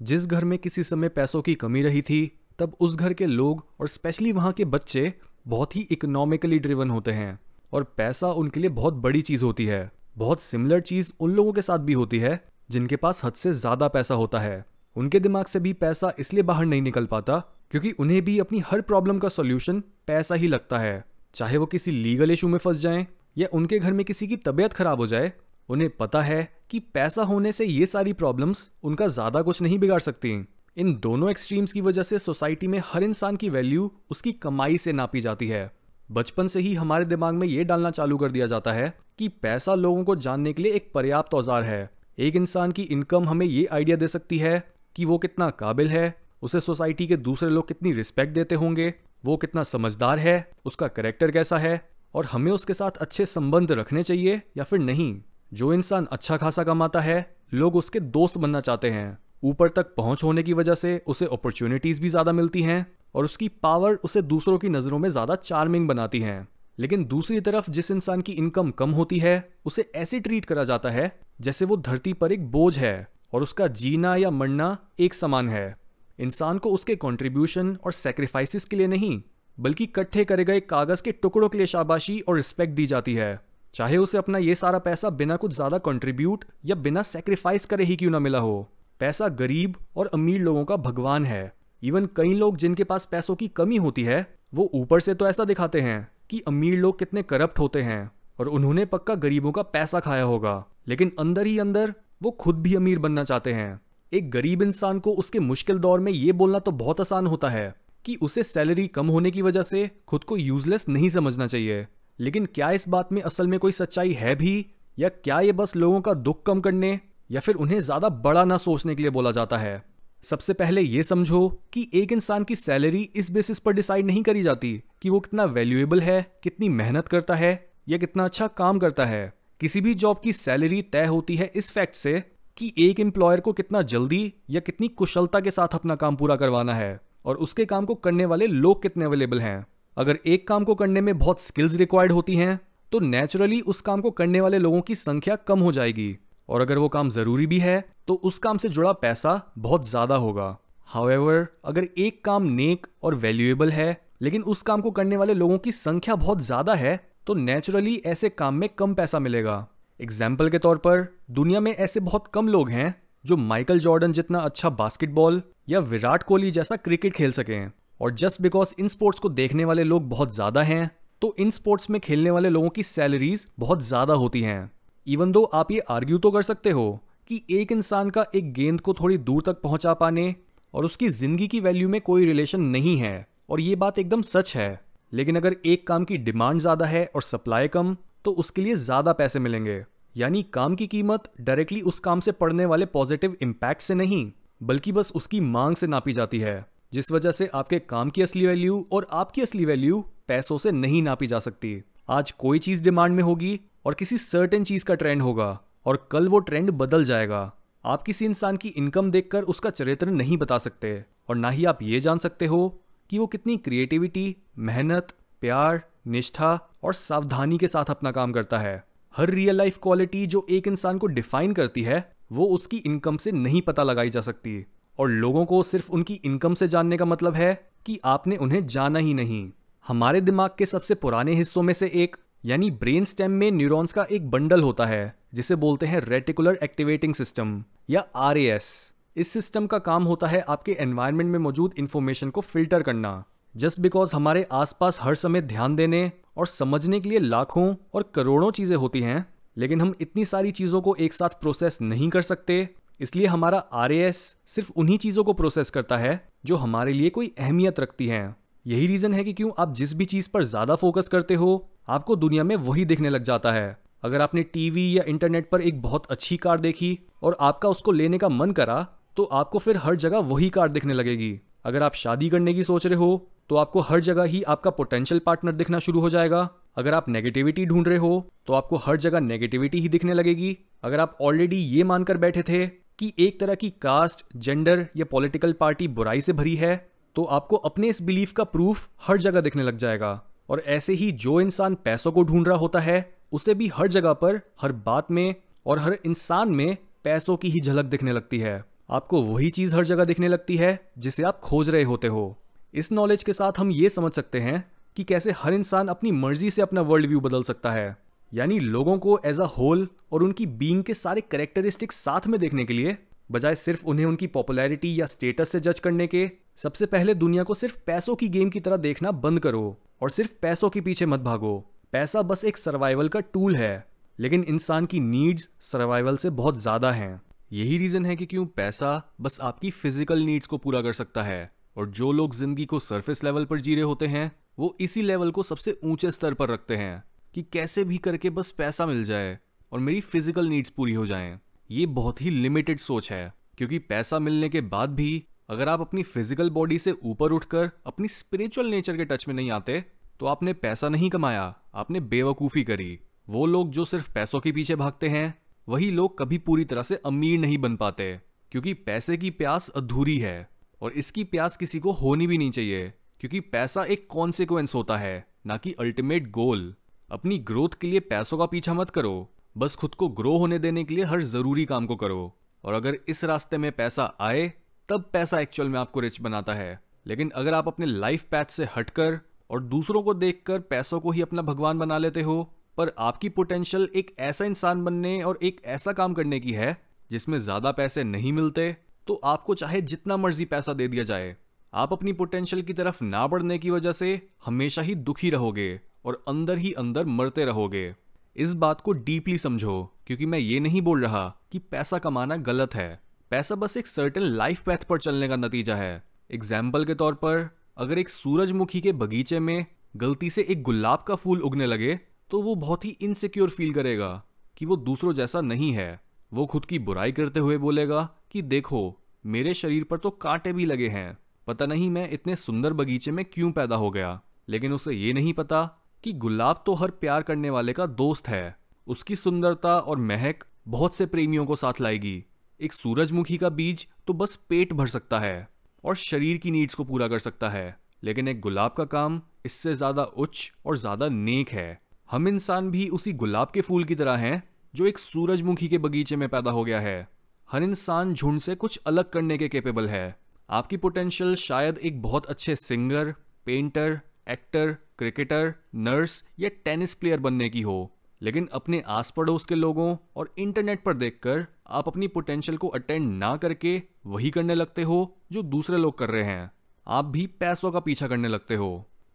जिस घर में किसी समय पैसों की कमी रही थी, तब उस घर के लोग और स्पेशली वहाँ के बच्चे बहुत ही इकोनॉमिकली ड्रिवन होते हैं और पैसा उनके लिए बहुत बड़ी चीज़ होती है। बहुत सिमिलर चीज़ उन लोगों के साथ भी होती है, जिनके पास हद से ज़्यादा पैसा होता है। उनके दिमाग से भी पैसा इसलिए बाहर नहीं निकल पाता क्योंकि उन्हें भी अपनी हर प्रॉब्लम का सॉल्यूशन पैसा ही लगता है। चाहे वो किसी लीगल इशू में फंस जाएँ या उनके घर में किसी की तबीयत खराब हो जाए उन्हें पता है कि पैसा होने से ये सारी प्रॉब्लम्स उनका ज़्यादा कुछ नहीं बिगाड़ सकती। इन दोनों एक्सट्रीम्स की वजह से सोसाइटी में हर इंसान की वैल्यू उसकी कमाई से नापी जाती है। बचपन से ही हमारे दिमाग में ये डालना चालू कर दिया जाता है कि पैसा लोगों को जानने के लिए एक पर्याप्त औज़ार है। एक इंसान की इनकम हमें ये आइडिया दे सकती है कि वो कितना काबिल है, उसे सोसाइटी के दूसरे लोग कितनी रिस्पेक्ट देते होंगे, वो कितना समझदार है, उसका करेक्टर कैसा है, और हमें उसके साथ अच्छे संबंध रखने चाहिए या फिर नहीं। जो इंसान अच्छा खासा कमाता है, लोग उसके दोस्त बनना चाहते हैं। ऊपर तक पहुँच होने की वजह से उसे अपॉर्चुनिटीज़ भी ज़्यादा मिलती हैं और उसकी पावर उसे दूसरों की नज़रों में ज़्यादा चार्मिंग बनाती हैं। लेकिन दूसरी तरफ़ जिस इंसान की इनकम कम होती है, उसे ऐसे ट्रीट करा जाता है, जैसे वो धरती पर एक बोझ है और उसका जीना या मरना एक समान है। इंसान को उसके कंट्रीब्यूशन और सेक्रीफाइसेस के लिए नहीं, बल्कि इकट्ठे करे गए कागज़ के टुकड़ों के लिए शाबाशी और रिस्पेक्ट दी जाती है। चाहे उसे अपना ये सारा पैसा बिना कुछ ज़्यादा कंट्रीब्यूट या बिना सेक्रीफाइस करे ही क्यों ना मिला हो। पैसा गरीब और अमीर लोगों का भगवान है। इवन कई लोग जिनके पास पैसों की कमी होती है, वो ऊपर से तो ऐसा दिखाते हैं कि अमीर लोग कितने करप्ट होते हैं और उन्होंने पक्का गरीबों का पैसा खाया होगा। लेकिन अंदर ही अंदर वो खुद भी अमीर बनना चाहते हैं। एक गरीब इंसान को उसके मुश्किल दौर में ये बोलना तो बहुत आसान होता है कि उसे सैलरी कम होने की वजह से खुद को यूजलेस नहीं समझना चाहिए। लेकिन क्या इस बात में असल में कोई सच्चाई है भी? या क्या ये बस लोगों का दुख कम करने, या फिर उन्हें ज़्यादा बड़ा ना सोचने के लिए बोला जाता है? सबसे पहले ये समझो कि एक इंसान की सैलरी इस बेसिस पर डिसाइड नहीं करी जाती कि वो कितना वैल्यूएबल है, कितनी मेहनत करता है, या कितना अच्छा काम करता है। किसी भी जॉब की सैलरी तय होती है इस फैक्ट से कि एक एम्प्लॉयर को कितना जल्दी या कितनी कुशलता के साथ अपना काम पूरा करवाना है, और उसके काम को करने वाले लोग कितने अवेलेबल हैं। अगर एक काम को करने में बहुत स्किल्स रिक्वायर्ड होती हैं तो नेचुरली उस काम को करने वाले लोगों की संख्या कम हो जाएगी। और अगर वो काम ज़रूरी भी है तो उस काम से जुड़ा पैसा बहुत ज़्यादा होगा। हाउएवर अगर एक काम नेक और वैल्यूएबल है, लेकिन उस काम को करने वाले लोगों की संख्या बहुत ज़्यादा है तो नेचुरली ऐसे काम में कम पैसा मिलेगा। एग्ज़ाम्पल के तौर पर, दुनिया में ऐसे बहुत कम लोग हैं, जो माइकल जॉर्डन जितना अच्छा बास्केटबॉल या विराट कोहली जैसा क्रिकेट खेल सकें। और जस्ट बिकॉज़ इन स्पोर्ट्स को देखने वाले लोग बहुत ज़्यादा हैं तो इन स्पोर्ट्स में खेलने वाले लोगों की सैलरीज बहुत ज़्यादा होती हैं। इवन दो आप ये आर्ग्यू तो कर सकते हो कि एक इंसान का एक गेंद को थोड़ी दूर तक पहुँचा पाने और उसकी ज़िंदगी की वैल्यू में कोई रिलेशन नहीं है, और ये बात एकदम सच है। लेकिन अगर एक काम की डिमांड ज़्यादा है और सप्लाई कम तो उसके लिए ज़्यादा पैसे मिलेंगे। यानी काम की कीमत डायरेक्टली उस काम से पड़ने वाले पॉजिटिव इम्पैक्ट से नहीं, बल्कि बस उसकी मांग से नापी जाती है। जिस वजह से आपके काम की असली वैल्यू और आपकी असली वैल्यू पैसों से नहीं नापी जा सकती। आज कोई चीज़ डिमांड में होगी और किसी सर्टेन चीज़ का ट्रेंड होगा और कल वो ट्रेंड बदल जाएगा। आप किसी इंसान की इनकम देखकर उसका चरित्र नहीं बता सकते और ना ही आप ये जान सकते हो कि वो कितनी क्रिएटिविटी मेहनत, प्यार, निष्ठा और सावधानी के साथ अपना काम करता है। हर रियल लाइफ क्वालिटी जो एक इंसान को डिफाइन करती है, वो उसकी इनकम से नहीं पता लगाई जा सकती। और लोगों को सिर्फ़ उनकी इनकम से जानने का मतलब है कि आपने उन्हें जाना ही नहीं। हमारे दिमाग के सबसे पुराने हिस्सों में से एक, यानी ब्रेन स्टेम में न्यूरॉन्स का एक बंडल होता है, जिसे बोलते हैं रेटिकुलर एक्टिवेटिंग सिस्टम, या आरएएस। इस सिस्टम का काम होता है आपके एनवायरमेंट में मौजूद इंफॉर्मेशन को फ़िल्टर करना। जस्ट बिकॉज़ हमारे आसपास हर समय ध्यान देने और समझने के लिए लाखों और करोड़ों चीज़ें होती हैं, लेकिन हम इतनी सारी चीज़ों को एक साथ प्रोसेस नहीं कर सकते इसलिए हमारा आरएएस सिर्फ़ उन्हीं चीज़ों को प्रोसेस करता है जो हमारे लिए कोई अहमियत रखती हैं। यही रीज़न है कि क्यों आप जिस भी चीज़ पर ज़्यादा फोकस करते हो, आपको दुनिया में वही दिखने लग जाता है। अगर आपने टीवी या इंटरनेट पर एक बहुत अच्छी कार देखी और आपका उसको लेने का मन करा तो आपको फिर हर जगह वही कार दिखने लगेगी। अगर आप शादी करने की सोच रहे हो तो आपको हर जगह ही आपका पोटेंशियल पार्टनर दिखना शुरू हो जाएगा। अगर आप नेगेटिविटी ढूंढ रहे हो तो आपको हर जगह नेगेटिविटी ही दिखने लगेगी। अगर आप ऑलरेडी ये मानकर बैठे थे कि एक तरह की कास्ट जेंडर या पॉलिटिकल पार्टी बुराई से भरी है तो आपको अपने इस बिलीफ का प्रूफ हर जगह दिखने लग जाएगा। और ऐसे ही जो इंसान पैसों को ढूंढ रहा होता है, उसे भी हर जगह पर, हर बात में और हर इंसान में पैसों की ही झलक दिखने लगती है। आपको वही चीज़ हर जगह दिखने लगती है, जिसे आप खोज रहे होते हो। इस नॉलेज के साथ हम ये समझ सकते हैं कि कैसे हर इंसान अपनी मर्ज़ी से अपना वर्ल्ड व्यू बदल सकता है। यानी लोगों को एज अ होल और उनकी बींग के सारे करेक्टरिस्टिक्स साथ में देखने के लिए, बजाय सिर्फ़ उन्हें उनकी पॉपुलैरिटी या स्टेटस से जज करने के, सबसे पहले दुनिया को सिर्फ़ पैसों की गेम की तरह देखना बंद करो और सिर्फ़ पैसों के पीछे मत भागो। पैसा बस एक सर्वाइवल का टूल है, लेकिन इंसान की नीड्स सर्वाइवल से बहुत ज़्यादा हैं। यही रीज़न है कि क्यों पैसा बस आपकी फ़िज़िकल नीड्स को पूरा कर सकता है और जो लोग ज़िंदगी को सरफेस लेवल पर जी रहे होते हैं, वो इसी लेवल को सबसे ऊँचे स्तर पर रखते हैं। कि कैसे भी करके बस पैसा मिल जाए और मेरी फ़िज़िकल नीड्स पूरी हो जाएँ। ये बहुत ही लिमिटेड सोच है क्योंकि पैसा मिलने के बाद भी अगर आप अपनी फ़िज़िकल बॉडी से ऊपर उठकर अपनी स्पिरिचुअल नेचर के टच में नहीं आते तो आपने पैसा नहीं कमाया, आपने बेवकूफ़ी करी वो लोग जो सिर्फ़ पैसों के पीछे भागते हैं, वही लोग कभी पूरी तरह से अमीर नहीं बन पाते, क्योंकि पैसे की प्यास अधूरी है और इसकी प्यास किसी को होनी भी नहीं चाहिए, क्योंकि पैसा एक कॉन्सिक्वेंस होता है, ना कि अल्टीमेट गोल अपनी ग्रोथ के लिए पैसों का पीछा मत करो। बस खुद को ग्रो होने देने के लिए हर ज़रूरी काम को करो। और अगर इस रास्ते में पैसा आए, तब पैसा एक्चुअल में आपको रिच बनाता है। लेकिन अगर आप अपने लाइफ पैथ से हटकर और दूसरों को देखकर पैसों को ही अपना भगवान बना लेते हो, पर आपकी पोटेंशियल एक ऐसा इंसान बनने और एक ऐसा काम करने की है, जिसमें ज़्यादा पैसे नहीं मिलते तो आपको चाहे जितना मर्ज़ी पैसा दे दिया जाए, आप अपनी पोटेंशियल की तरफ़ ना बढ़ने की वजह से हमेशा ही दुखी रहोगे। और अंदर ही अंदर मरते रहोगे। इस बात को डीपली समझो, क्योंकि मैं ये नहीं बोल रहा कि पैसा कमाना गलत है। पैसा बस एक सर्टेन लाइफ पैथ पर चलने का नतीजा है। एग्ज़ाम्पल के तौर पर, अगर एक सूरजमुखी के बगीचे में गलती से एक गुलाब का फूल उगने लगे तो वो बहुत ही इनसिक्योर फील करेगा कि वो दूसरों जैसा नहीं है। वो खुद की बुराई करते हुए बोलेगा कि देखो, मेरे शरीर पर तो कांटे भी लगे हैं। पता नहीं मैं इतने सुंदर बगीचे में क्यों पैदा हो गया, लेकिन उसे ये नहीं पता कि गुलाब तो हर प्यार करने वाले का दोस्त है। उसकी सुंदरता और महक बहुत से प्रेमियों को साथ लाएगी। एक सूरजमुखी का बीज तो बस पेट भर सकता है और शरीर की नीड्स को पूरा कर सकता है। लेकिन एक गुलाब का काम इससे ज़्यादा उच्च और ज़्यादा नेक है। हम इंसान भी उसी गुलाब के फूल की तरह हैं, जो एक सूरजमुखी के बगीचे में पैदा हो गया है। हर इंसान झुंड से कुछ अलग करने के केपेबल है। आपकी पोटेंशियल शायद एक बहुत अच्छे singer painter actor cricketer nurse या टेनिस प्लेयर बनने की हो। लेकिन अपने आस पड़ोस के लोगों और इंटरनेट पर देखकर आप अपनी पोटेंशियल को अटेंड ना करके वही करने लगते हो जो दूसरे लोग कर रहे हैं। आप भी पैसों का पीछा करने लगते हो।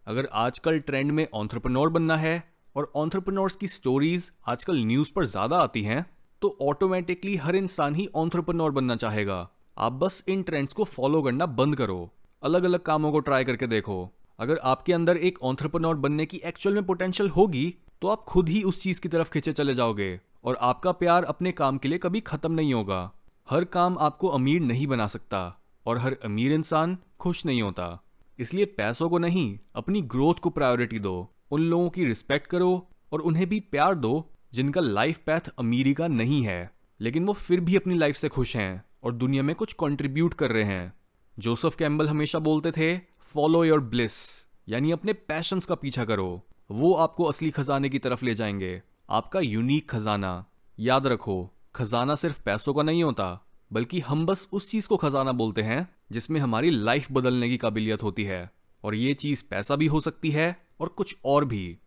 अगर आजकल ट्रेंड में ऑन्ट्रप्रनोर बनना है और ऑन्ट्रप्रनोर्स की स्टोरीज आजकल न्यूज़ पर ज़्यादा आती हैं तो ऑटोमेटिकली हर इंसान ही ऑन्ट्रप्रनोर बनना चाहेगा। आप बस इन ट्रेंड्स को फॉलो करना बंद करो। अलग अलग कामों को ट्राई करके देखो। अगर आपके अंदर एक ऑन्ट्रप्रनोर बनने की एक्चुअल में पोटेंशियल होगी तो आप खुद ही उस चीज़ की तरफ़ खींचे चले जाओगे और आपका प्यार अपने काम के लिए कभी खत्म नहीं होगा। हर काम आपको अमीर नहीं बना सकता और हर अमीर इंसान खुश नहीं होता। इसलिए पैसों को नहीं, अपनी ग्रोथ को प्रायोरिटी दो। उन लोगों की रिस्पेक्ट करो और उन्हें भी प्यार दो जिनका लाइफ पैथ अमीरी का नहीं है, लेकिन वो फिर भी अपनी लाइफ से खुश हैं और दुनिया में कुछ कंट्रीब्यूट कर रहे हैं। जोसेफ कैम्बल हमेशा बोलते थे फॉलो योर ब्लिस, यानी अपने पैशंस का पीछा करो। वो आपको असली खजाने की तरफ़ ले जाएँगे। आपका यूनिक खजाना। याद रखो, खजाना सिर्फ़ पैसों का नहीं होता, बल्कि हम बस उस चीज़ को खजाना बोलते हैं, जिसमें हमारी लाइफ बदलने की काबिलियत होती है। और ये चीज़ पैसा भी हो सकती है और कुछ और भी।